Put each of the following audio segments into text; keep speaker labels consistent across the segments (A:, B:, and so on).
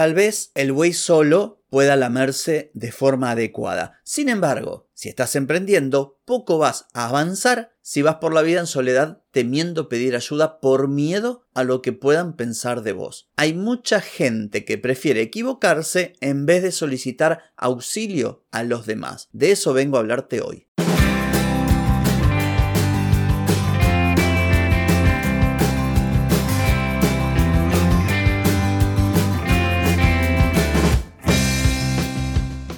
A: Tal vez el buey solo pueda lamerse de forma adecuada. Sin embargo, si estás emprendiendo, poco vas a avanzar si vas por la vida en soledad temiendo pedir ayuda por miedo a lo que puedan pensar de vos. Hay mucha gente que prefiere equivocarse en vez de solicitar auxilio a los demás. De eso vengo a hablarte hoy.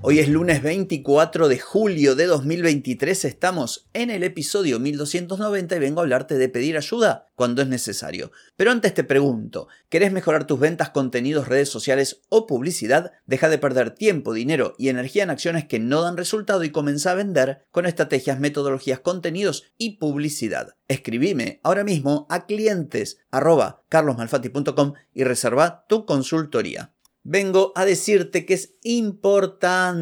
A: Hoy es lunes 24 de julio de 2023, estamos en el episodio 1290 y vengo a hablarte de pedir ayuda cuando es necesario. Pero antes te pregunto, ¿querés mejorar tus ventas, contenidos, redes sociales o publicidad? Deja de perder tiempo, dinero y energía en acciones que no dan resultado y comienza a vender con estrategias, metodologías, contenidos y publicidad. Escribime ahora mismo a clientes y reserva tu consultoría vengo a decirte que es importante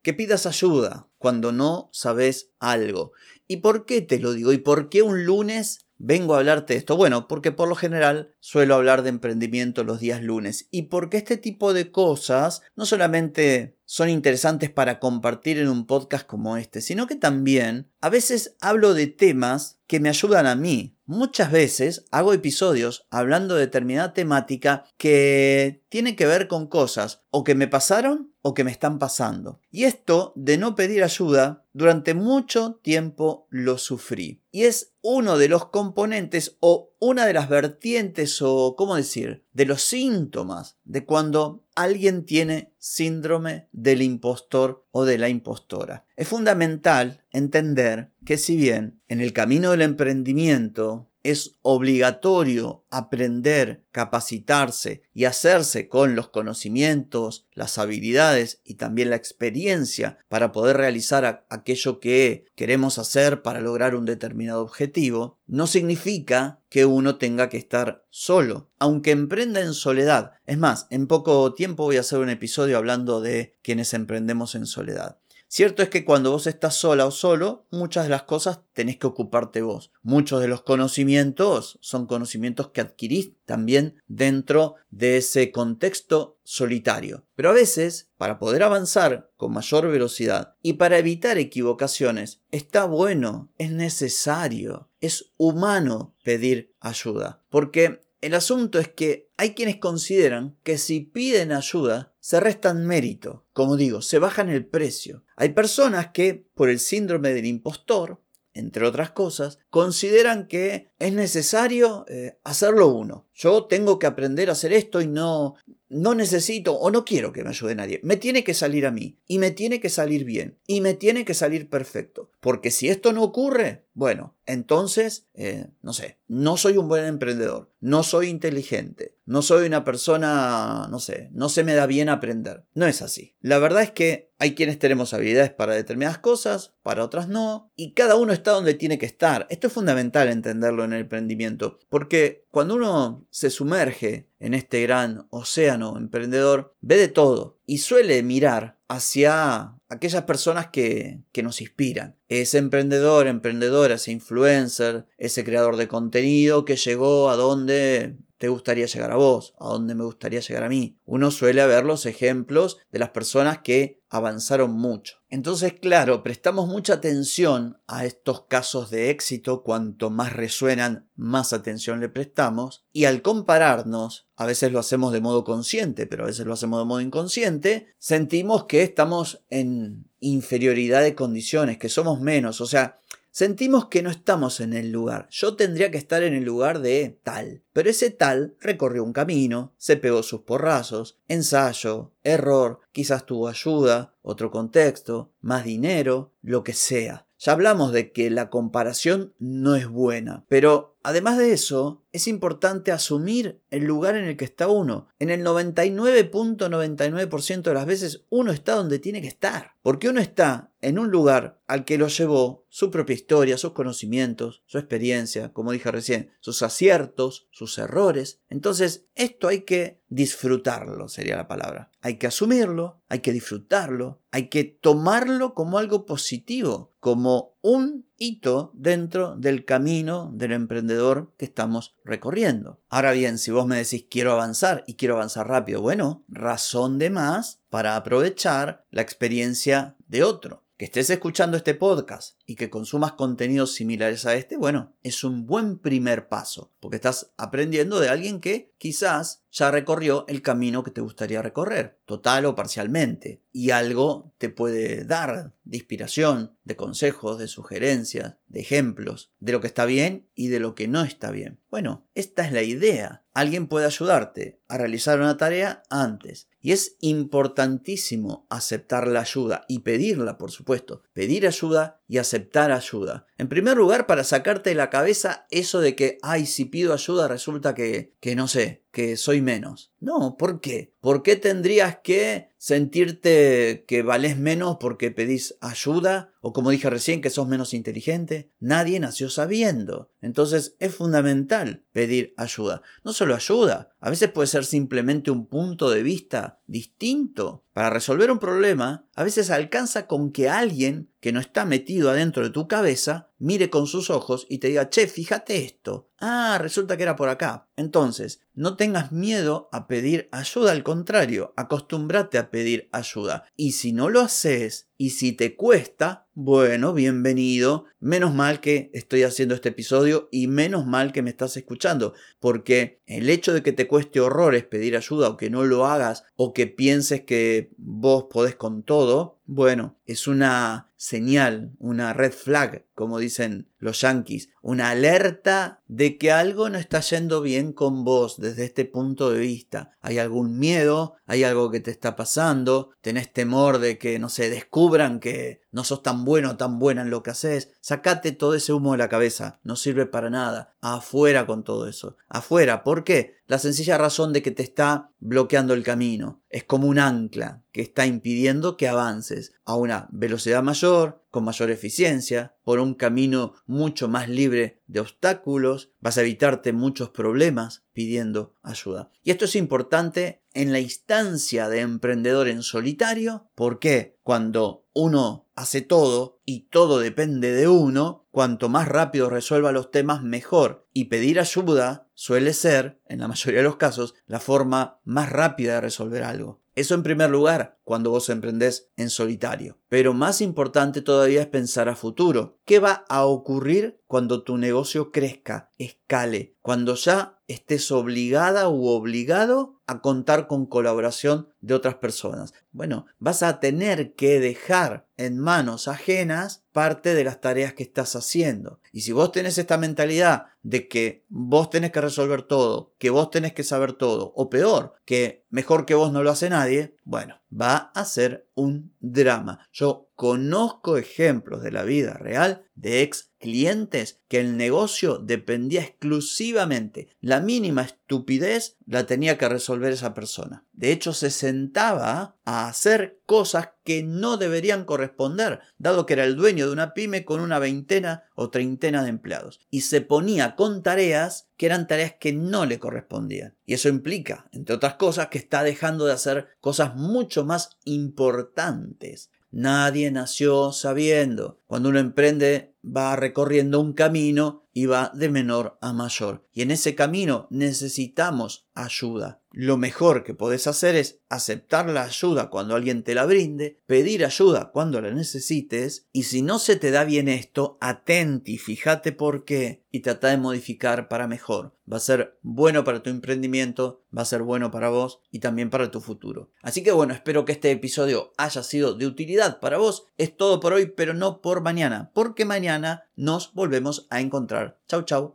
A: que pidas ayuda cuando no sabes algo. ¿Y por qué te lo digo? ¿Y por qué un lunes vengo a hablarte de esto? Bueno, porque por lo general suelo hablar de emprendimiento los días lunes y porque este tipo de cosas no solamente son interesantes para compartir en un podcast como este, sino que también a veces hablo de temas que me ayudan a mí, Muchas veces hago episodios hablando de determinada temática que tiene que ver con cosas o que me pasaron o que me están pasando. Y esto de no pedir ayuda, durante mucho tiempo lo sufrí. Y es uno de los componentes o una de las vertientes o, ¿cómo decir?, de los síntomas de cuando alguien tiene síndrome del impostor o de la impostora. Es fundamental entender que si bien en el camino del emprendimiento es obligatorio aprender, capacitarse y hacerse con los conocimientos, las habilidades y también la experiencia para poder realizar aquello que queremos hacer para lograr un determinado objetivo, no significa que uno tenga que estar solo, aunque emprenda en soledad. Es más, en poco tiempo voy a hacer un episodio hablando de quienes emprendemos en soledad. Cierto es que cuando vos estás sola o solo, muchas de las cosas tenés que ocuparte vos. Muchos de los conocimientos son conocimientos que adquirís también dentro de ese contexto solitario. Pero a veces, para poder avanzar con mayor velocidad y para evitar equivocaciones, está bueno, es necesario, es humano pedir ayuda. Porque el asunto es que hay quienes consideran que si piden ayuda, se restan mérito. Como digo, se bajan el precio. Hay personas que, por el síndrome del impostor, entre otras cosas, consideran que es necesario eh, hacerlo uno. Yo tengo que aprender a hacer esto y no, no necesito o no quiero que me ayude nadie. Me tiene que salir a mí y me tiene que salir bien y me tiene que salir perfecto. Porque si esto no ocurre, bueno, entonces, eh, no sé, no soy un buen emprendedor, no soy inteligente, no soy una persona, no sé, no se me da bien aprender. No es así. La verdad es que hay quienes tenemos habilidades para determinadas cosas, para otras no, y cada uno está donde tiene que estar. Esto es fundamental entenderlo en el emprendimiento, porque cuando uno se sumerge en este gran océano emprendedor, ve de todo y suele mirar hacia aquellas personas que, nos inspiran. Ese emprendedor, emprendedora, ese influencer, ese creador de contenido que llegó a donde te gustaría llegar a vos, a dónde me gustaría llegar a mí. Uno suele ver los ejemplos de las personas que avanzaron mucho. Entonces, claro, prestamos mucha atención a estos casos de éxito, cuanto más resuenan, más atención le prestamos, y al compararnos, a veces lo hacemos de modo consciente, pero a veces lo hacemos de modo inconsciente, sentimos que estamos en inferioridad de condiciones, que somos menos, o sea, sentimos que no estamos en el lugar. Yo tendría que estar en el lugar de tal. Pero ese tal recorrió un camino, se pegó sus porrazos, ensayo, error, quizás tuvo ayuda, otro contexto, más dinero, lo que sea. Ya hablamos de que la comparación no es buena, pero además de eso, es importante asumir el lugar en el que está uno. En el 99.99% de las veces uno está donde tiene que estar, porque uno está en un lugar al que lo llevó su propia historia, sus conocimientos, su experiencia, como dije recién, sus aciertos, sus errores. Entonces, esto hay que disfrutarlo, sería la palabra. Hay que asumirlo, hay que disfrutarlo, hay que tomarlo como algo positivo, como un hito dentro del camino del emprendedor que estamos recorriendo. Ahora bien, si vos me decís quiero avanzar y quiero avanzar rápido, bueno, razón de más para aprovechar la experiencia de otro que estés escuchando este podcast y que consumas contenidos similares a este, bueno, es un buen primer paso, porque estás aprendiendo de alguien que quizás ya recorrió el camino que te gustaría recorrer, total o parcialmente, y algo te puede dar de inspiración, de consejos, de sugerencias, de ejemplos, de lo que está bien y de lo que no está bien. Bueno, esta es la idea. Alguien puede ayudarte a realizar una tarea antes. Y es importantísimo aceptar la ayuda y pedirla, por supuesto. Pedir ayuda y aceptar ayuda. En primer lugar, para sacarte de la cabeza eso de que, ay, si pido ayuda resulta que, que no sé, que soy menos. No, ¿por qué? ¿Por qué tendrías que sentirte que vales menos porque pedís ayuda? O como dije recién, que sos menos inteligente. Nadie nació sabiendo. Entonces es fundamental pedir ayuda. No solo ayuda, a veces puede ser simplemente un punto de vista distinto. Para resolver un problema, a veces alcanza con que alguien que no está metido adentro de tu cabeza mire con sus ojos y te diga, che, fíjate esto. Ah, resulta que era por acá. Entonces, no tengas miedo a pedir ayuda, al contrario, acostúmbrate a pedir ayuda. Y si no lo haces, y si te cuesta, bueno, bienvenido. Menos mal que estoy haciendo este episodio y menos mal que me estás escuchando, porque el hecho de que te cueste horrores pedir ayuda o que no lo hagas o que pienses que vos podés con todo, bueno, es una señal, una red flag, como dicen los yankees, una alerta de que algo no está yendo bien con vos desde este punto de vista. Hay algún miedo, hay algo que te está pasando, tenés temor de que, no se descubran que no sos tan bueno o tan buena en lo que haces. Sacate todo ese humo de la cabeza, no sirve para nada. Afuera con todo eso. Afuera, ¿por qué? La sencilla razón de que te está bloqueando el camino. Es como un ancla que está impidiendo que avances a una velocidad mayor, con mayor eficiencia, por un camino mucho más libre de obstáculos, vas a evitarte muchos problemas pidiendo ayuda. Y esto es importante en la instancia de emprendedor en solitario, porque cuando uno hace todo y todo depende de uno, cuanto más rápido resuelva los temas mejor. Y pedir ayuda suele ser, en la mayoría de los casos, la forma más rápida de resolver algo. Eso en primer lugar, cuando vos emprendés en solitario. Pero más importante todavía es pensar a futuro. ¿Qué va a ocurrir cuando tu negocio crezca, escale, cuando ya estés obligada u obligado a contar con colaboración de otras personas? Bueno, vas a tener que dejar en manos ajenas parte de las tareas que estás haciendo. Y si vos tenés esta mentalidad de que vos tenés que resolver todo, que vos tenés que saber todo, o peor, que mejor que vos no lo hace nadie, bueno, va a ser un drama. Yo conozco ejemplos de la vida real de ex clientes que el negocio dependía exclusivamente. La mínima estupidez la tenía que resolver esa persona. De hecho, se sentaba a hacer cosas que no deberían corresponder, dado que era el dueño de una pyme con una veintena o treintena de empleados. Y se ponía con tareas que eran tareas que no le correspondían. Y eso implica, entre otras cosas, que está dejando de hacer cosas mucho más importantes. Nadie nació sabiendo. Cuando uno emprende va recorriendo un camino y va de menor a mayor. Y en ese camino necesitamos ayuda. Lo mejor que podés hacer es aceptar la ayuda cuando alguien te la brinde, pedir ayuda cuando la necesites y si no se te da bien esto, atenti, fíjate por qué y trata de modificar para mejor. Va a ser bueno para tu emprendimiento, va a ser bueno para vos y también para tu futuro. Así que bueno, espero que este episodio haya sido de utilidad para vos. Es todo por hoy, pero no por mañana, porque mañana nos volvemos a encontrar. Chau, chau.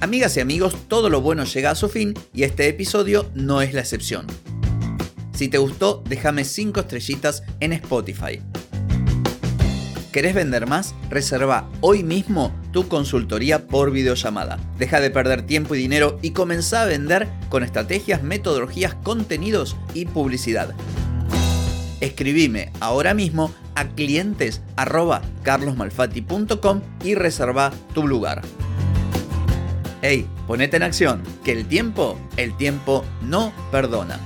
A: Amigas y amigos, todo lo bueno llega a su fin y este episodio no es la excepción. Si te gustó, déjame 5 estrellitas en Spotify. ¿Querés vender más? Reserva hoy mismo tu consultoría por videollamada. Deja de perder tiempo y dinero y comenzá a vender con estrategias, metodologías, contenidos y publicidad. Escribime ahora mismo a clientes carlosmalfati.com y reserva tu lugar. Hey, ponete en acción, que el tiempo, el tiempo no perdona.